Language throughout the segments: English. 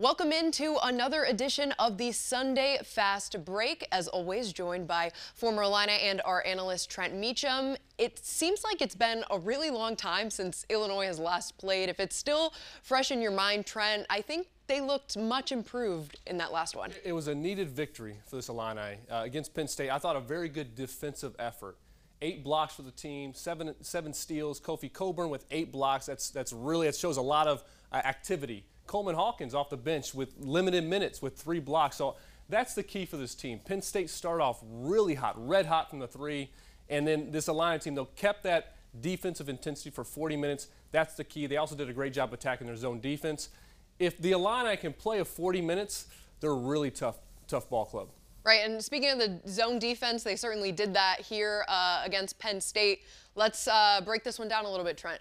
Welcome into another edition of the Sunday Fast Break. As always, joined by former Illini and our analyst Trent Meacham. It seems like it's been a really long time since Illinois has last played. If it's still fresh in your mind, Trent, I think they looked much improved in that last one. It was a needed victory for this Illini uh, against Penn State. I thought a very good defensive effort. Eight blocks for the team, seven seven steals. Kofi Cockburn with eight blocks. That's that's really it shows a lot of uh, activity Coleman Hawkins off the bench with limited minutes with three blocks. So that's the key for this team. Penn State started off really hot, red hot from the three, and then this Illini team, though, kept that defensive intensity for 40 minutes. That's the key. They also did a great job attacking their zone defense. If the Illini can play a 40 minutes, they're a really tough, tough ball club. Right, and speaking of the zone defense, they certainly did that here uh, against Penn State. Let's uh, break this one down a little bit, Trent.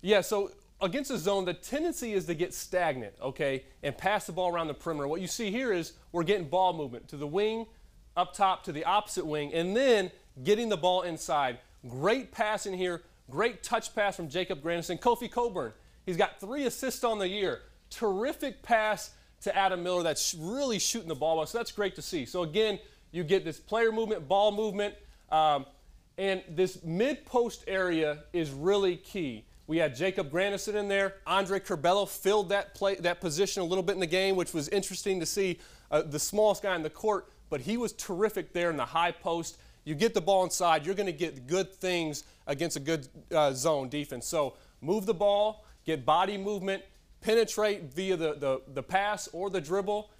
Yeah, so against a zone, the tendency is to get stagnant, okay, and pass the ball around the perimeter. What you see here is we're getting ball movement to the wing, up top to the opposite wing, and then getting the ball inside. Great pass in here, great touch pass from Jacob Grandison. Kofi Cockburn, he's got three assists on the year. Terrific pass to Adam Miller that's really shooting the ball well, so that's great to see. So again, you get this player movement, ball movement, um, and this mid-post area is really key. We had Jacob Grandison in there. Andre Curbelo filled that play, that position a little bit in the game, which was interesting to see. Uh, the smallest guy in the court, but he was terrific there in the high post. You get the ball inside, you're going to get good things against a good uh, zone defense. So move the ball, get body movement, penetrate via the, the, the pass or the dribble.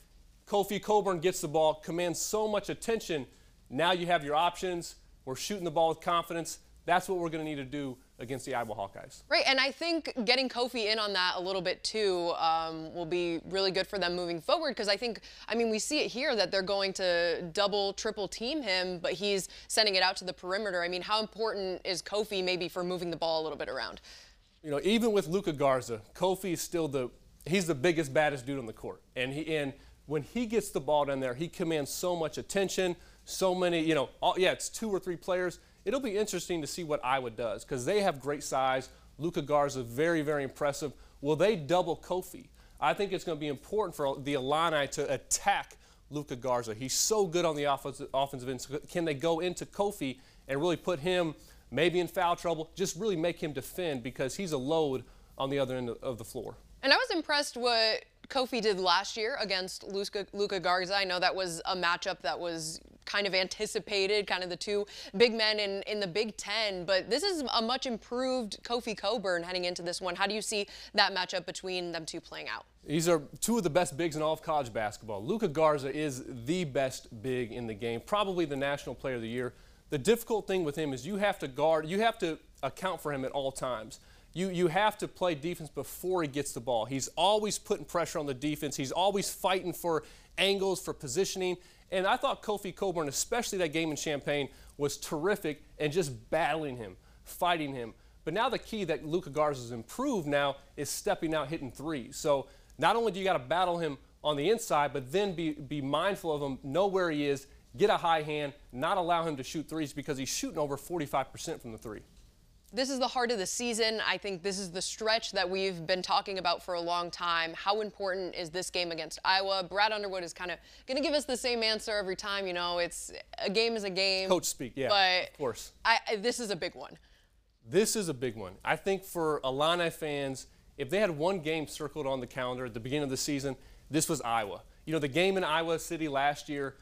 Kofi Cockburn gets the ball, commands so much attention. Now you have your options. We're shooting the ball with confidence. That's what we're going to need to do against the Iowa Hawkeyes. Right, and I think getting Kofi in on that a little bit too um, will be really good for them moving forward because I think, I mean, we see it here that they're going to double, triple team him, but he's sending it out to the perimeter. I mean, how important is Kofi maybe for moving the ball a little bit around? You know, even with Luka Garza, Kofi is still the he's the biggest, baddest dude on the court, and he and when he gets the ball down there, he commands so much attention, so many, you know, all, yeah, it's two or three players it'll be interesting to see what Iowa does because they have great size. Luka Garza, very, very impressive. Will they double Kofi? I think it's going to be important for the Illini to attack Luka Garza. He's so good on the offensive, offensive end. Can they go into Kofi and really put him maybe in foul trouble? Just really make him defend because he's a load on the other end of the floor. And I was impressed what Kofi did last year against Luka, Luka Garza. I know that was a matchup that was kind of anticipated, kind of the two big men in, in the Big Ten. But this is a much improved Kofi Cockburn heading into this one. How do you see that matchup between them two playing out? These are two of the best bigs in all of college basketball. Luka Garza is the best big in the game, probably the National Player of the Year. The difficult thing with him is you have to guard, you have to account for him at all times. You, you have to play defense before he gets the ball. He's always putting pressure on the defense. He's always fighting for angles, for positioning. And I thought Kofi Cockburn, especially that game in Champaign, was terrific and just battling him, fighting him. But now the key that Luka Garza has improved now is stepping out, hitting threes. So not only do you got to battle him on the inside, but then be, be mindful of him, know where he is, get a high hand, not allow him to shoot threes because he's shooting over 45% from the three. This is the heart of the season. I think this is the stretch that we've been talking about for a long time. How important is this game against Iowa? Brad Underwood is kind of going to give us the same answer every time. You know, it's a game is a game. Coach speak, yeah. But of course. I, this is a big one. This is a big one. I think for Illini fans, if they had one game circled on the calendar at the beginning of the season, this was Iowa. You know, the game in Iowa City last year,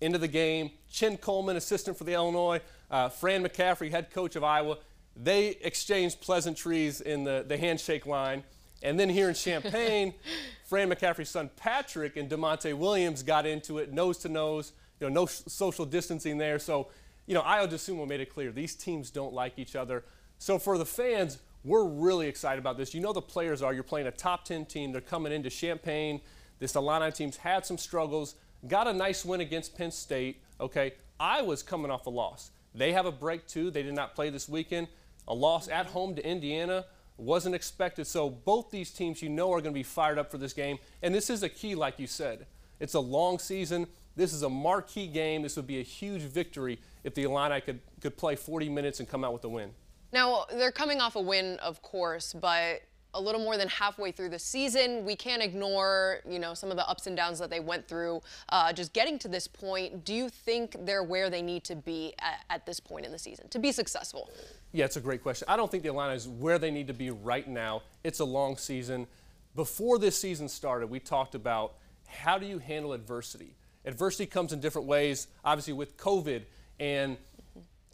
into the game, Chin Coleman, assistant for the Illinois, uh, Fran McCaffery, head coach of Iowa they exchanged pleasantries in the, the handshake line. And then here in Champaign, Fran McCaffery's son Patrick and Da'Monte Williams got into it nose to nose. You know, no social distancing there. So, you know, Ayo Dosunmu made it clear these teams don't like each other. So for the fans, we're really excited about this. You know the players are. You're playing a top 10 team. They're coming into Champaign. This Illini team's had some struggles. Got a nice win against Penn State. Okay, Iowa's coming off a loss. They have a break too. They did not play this weekend. A loss at home to Indiana wasn't expected. So both these teams you know are going to be fired up for this game. And this is a key, like you said. It's a long season. This is a marquee game. This would be a huge victory if the Illini could, could play 40 minutes and come out with a win. Now, they're coming off a win, of course, but a little more than halfway through the season. We can't ignore, you know, some of the ups and downs that they went through uh, just getting to this point. Do you think they're where they need to be at, at, this point in the season to be successful? Yeah, it's a great question. I don't think the Illini is where they need to be right now. It's a long season. Before this season started, we talked about how do you handle adversity? Adversity comes in different ways, obviously with COVID and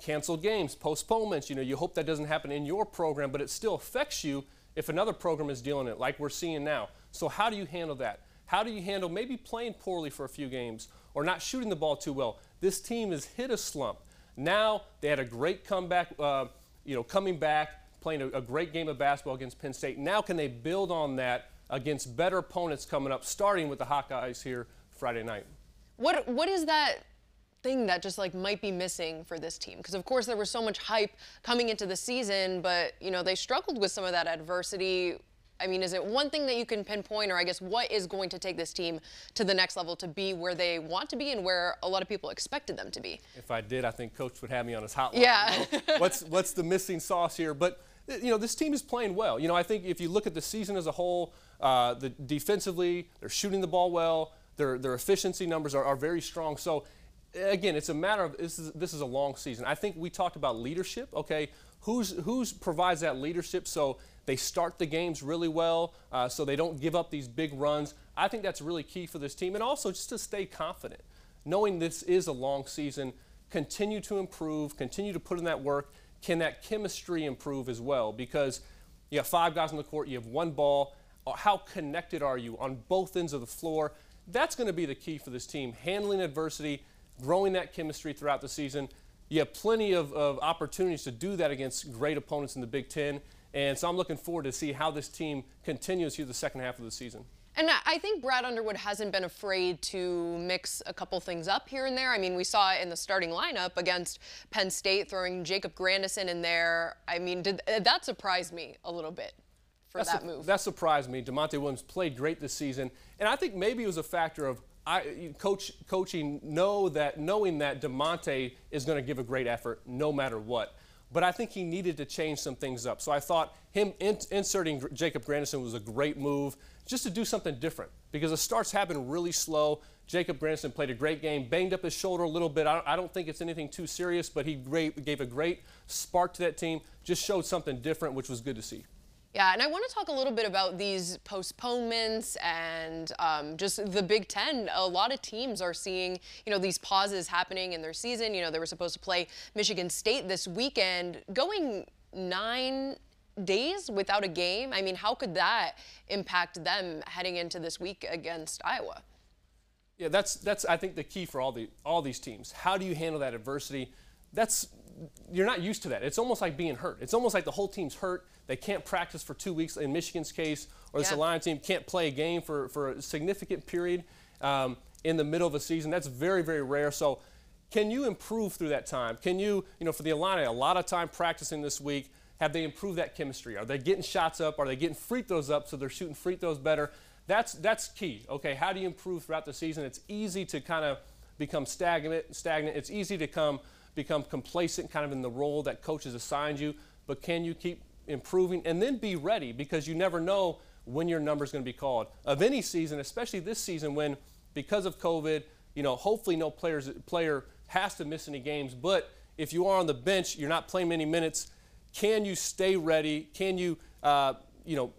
canceled games, postponements. You know, you hope that doesn't happen in your program, but it still affects you if another program is dealing it, like we're seeing now. So how do you handle that? How do you handle maybe playing poorly for a few games or not shooting the ball too well? This team has hit a slump. Now they had a great comeback, uh, you know, coming back, playing a, a great game of basketball against Penn State. Now can they build on that against better opponents coming up, starting with the Hawkeyes here Friday night? What what is that thing that just like might be missing for this team? Because of course there was so much hype coming into the season, but you know they struggled with some of that adversity. I mean, is it one thing that you can pinpoint, or I guess what is going to take this team to the next level to be where they want to be and where a lot of people expected them to be? If I did, I think Coach would have me on his hotline. Yeah. what's what's the missing sauce here? But you know, this team is playing well. You know, I think if you look at the season as a whole, uh, the defensively, they're shooting the ball well. Their their efficiency numbers are, are very strong. So again, it's a matter of this is this is a long season. I think we talked about leadership. Okay, who's who's provides that leadership so they start the games really well, uh, so they don't give up these big runs. I think that's really key for this team, and also just to stay confident, knowing this is a long season. Continue to improve. Continue to put in that work. Can that chemistry improve as well? Because you have five guys on the court, you have one ball. Uh, how connected are you on both ends of the floor? That's going to be the key for this team. Handling adversity growing that chemistry throughout the season. You have plenty of, of opportunities to do that against great opponents in the Big Ten. And so I'm looking forward to see how this team continues through the second half of the season. And I think Brad Underwood hasn't been afraid to mix a couple things up here and there. I mean, we saw it in the starting lineup against Penn State, throwing Jacob Grandison in there. I mean, did, uh, that surprised me a little bit for That's that move. That surprised me. Da'Monte Williams played great this season, and I think maybe it was a factor of I, coach, coaching know that knowing that Da'Monte is going to give a great effort no matter what. But I think he needed to change some things up. So I thought him in, inserting Jacob Grandison was a great move just to do something different because the starts have been really slow. Jacob Grandison played a great game, banged up his shoulder a little bit. I, I don't think it's anything too serious, but he great, gave a great spark to that team, just showed something different, which was good to see. Yeah, and I want to talk a little bit about these postponements and um, just the Big Ten. A lot of teams are seeing, you know, these pauses happening in their season. You know, they were supposed to play Michigan State this weekend, going nine days without a game. I mean, how could that impact them heading into this week against Iowa? Yeah, that's that's I think the key for all the all these teams. How do you handle that adversity? That's you're not used to that. It's almost like being hurt. It's almost like the whole team's hurt. They can't practice for two weeks in Michigan's case, or this yeah. Alliance team can't play a game for, for a significant period um, in the middle of a season. That's very, very rare. So, can you improve through that time? Can you, you know, for the Illini, a lot of time practicing this week. Have they improved that chemistry? Are they getting shots up? Are they getting free throws up so they're shooting free throws better? That's that's key. Okay, how do you improve throughout the season? It's easy to kind of become stagnant. Stagnant. It's easy to come become complacent kind of in the role that coaches assigned you, but can you keep improving and then be ready because you never know when your number is going to be called of any season, especially this season when because of COVID, you know, hopefully no players player has to miss any games, but if you are on the bench, you're not playing many minutes. Can you stay ready? Can you, uh, you know,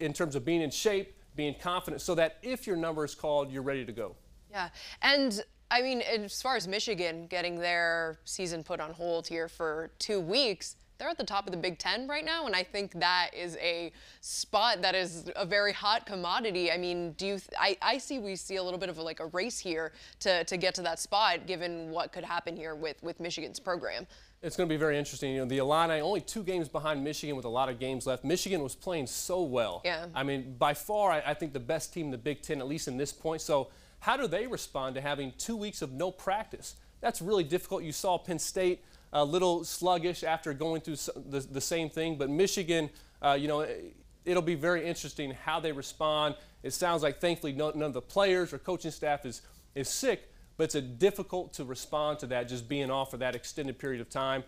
in terms of being in shape, being confident, so that if your number is called, you're ready to go? Yeah, and I mean, as far as Michigan getting their season put on hold here for two weeks, they're at the top of the Big Ten right now, and I think that is a spot that is a very hot commodity. I mean, do you? I, I see we see a little bit of a, like a race here to, to get to that spot, given what could happen here with with Michigan's program. It's going to be very interesting. You know, the Illini only two games behind Michigan with a lot of games left. Michigan was playing so well. Yeah. I mean, by far, I, I think the best team in the Big Ten, at least in this point. So how do they respond to having two weeks of no practice? That's really difficult. You saw Penn State a little sluggish after going through the, the same thing, but Michigan, uh, you know, it'll be very interesting how they respond. It sounds like thankfully none, of the players or coaching staff is, is sick, but it's a difficult to respond to that just being off for that extended period of time.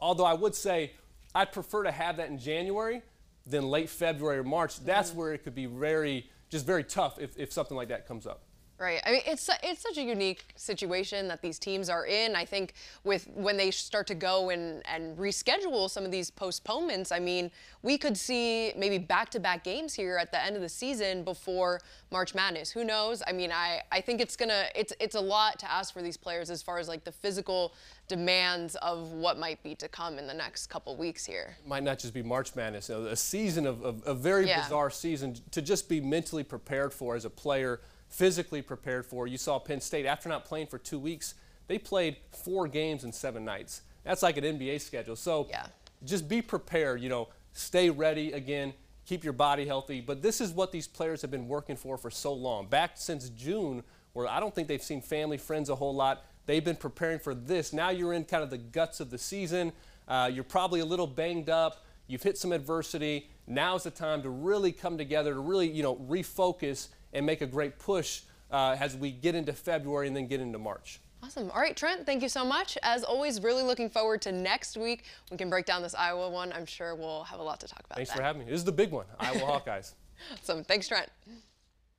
Although I would say I'd prefer to have that in January than late February or March, that's where it could be very, just very tough if, if something like that comes up. Right. I mean, it's it's such a unique situation that these teams are in. I think with when they start to go and and reschedule some of these postponements, I mean, we could see maybe back-to-back games here at the end of the season before March Madness. Who knows? I mean, I I think it's gonna it's it's a lot to ask for these players as far as like the physical demands of what might be to come in the next couple weeks here. Might not just be March Madness, a season of, of a very Yeah. bizarre season to just be mentally prepared for as a player, physically prepared for. You saw Penn State after not playing for two weeks, they played four games in seven nights. That's like an NBA schedule. So Yeah. just be prepared. You know, stay ready again. Keep your body healthy. But this is what these players have been working for for so long. Back since June, where I don't think they've seen family, friends a whole lot. They've been preparing for this. Now you're in kind of the guts of the season. Uh, you're probably a little banged up. You've hit some adversity. Now's the time to really come together, to really, you know, refocus and make a great push uh, as we get into February and then get into March. Awesome. All right, Trent, thank you so much. As always, really looking forward to next week. We can break down this Iowa one. I'm sure we'll have a lot to talk about Thanks then. for having me. This is the big one, Iowa Hawkeyes. Awesome. Thanks, Trent.